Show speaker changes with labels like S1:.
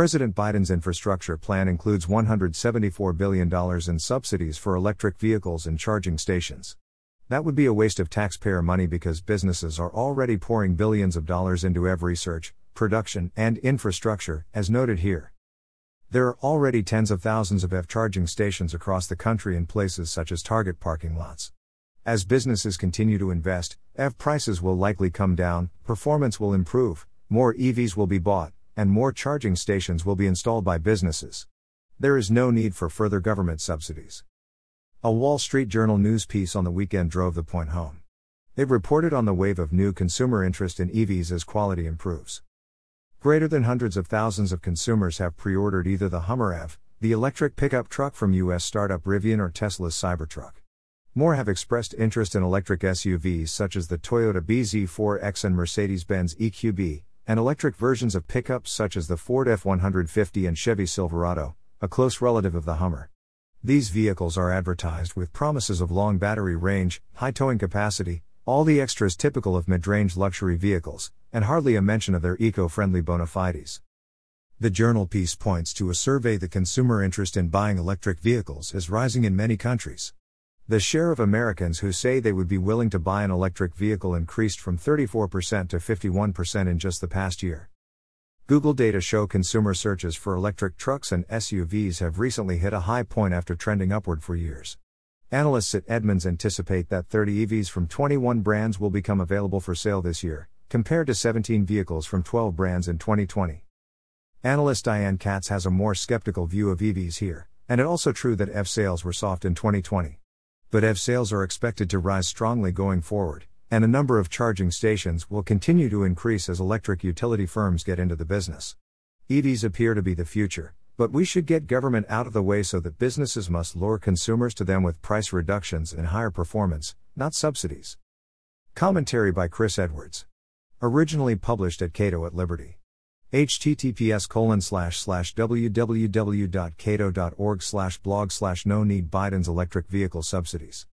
S1: President Biden's infrastructure plan includes $174 billion in subsidies for electric vehicles and charging stations. That would be a waste of taxpayer money because businesses are already pouring billions of dollars into EV research, production, and infrastructure, as noted here. There are already tens of thousands of EV charging stations across the country in places such as Target parking lots. As businesses continue to invest, EV prices will likely come down, performance will improve, more EVs will be bought, and more charging stations will be installed by businesses. There is no need for further government subsidies. A Wall Street Journal news piece on the weekend drove the point home. It reported on the wave of new consumer interest in EVs as quality improves. Greater than hundreds of thousands of consumers have pre ordered either the Hummer EV, the electric pickup truck from U.S. startup Rivian, or Tesla's Cybertruck. More have expressed interest in electric SUVs such as the Toyota BZ4X and Mercedes Benz EQB, and electric versions of pickups such as the Ford F 150 and Chevy Silverado, a close relative of the Hummer. These vehicles are advertised with promises of long battery range, high towing capacity, all the extras typical of mid range luxury vehicles, and hardly a mention of their eco friendly bona fides. The journal piece points to a survey that consumer interest in buying electric vehicles is rising in many countries. The share of Americans who say they would be willing to buy an electric vehicle increased from 34% to 51% in just the past year. Google data show consumer searches for electric trucks and SUVs have recently hit a high point after trending upward for years. Analysts at Edmunds anticipate that 30 EVs from 21 brands will become available for sale this year, compared to 17 vehicles from 12 brands in 2020. Analyst Diane Katz has a more skeptical view of EVs here, and it also true that EV sales were soft in 2020. But EV sales are expected to rise strongly going forward, and a number of charging stations will continue to increase as electric utility firms get into the business. EVs appear to be the future, but we should get government out of the way so that businesses must lure consumers to them with price reductions and higher performance, not subsidies. Commentary by Chris Edwards. Originally published at Cato at Liberty https colon slash slash www.cato.org slash blog slash no need Biden's electric vehicle subsidies.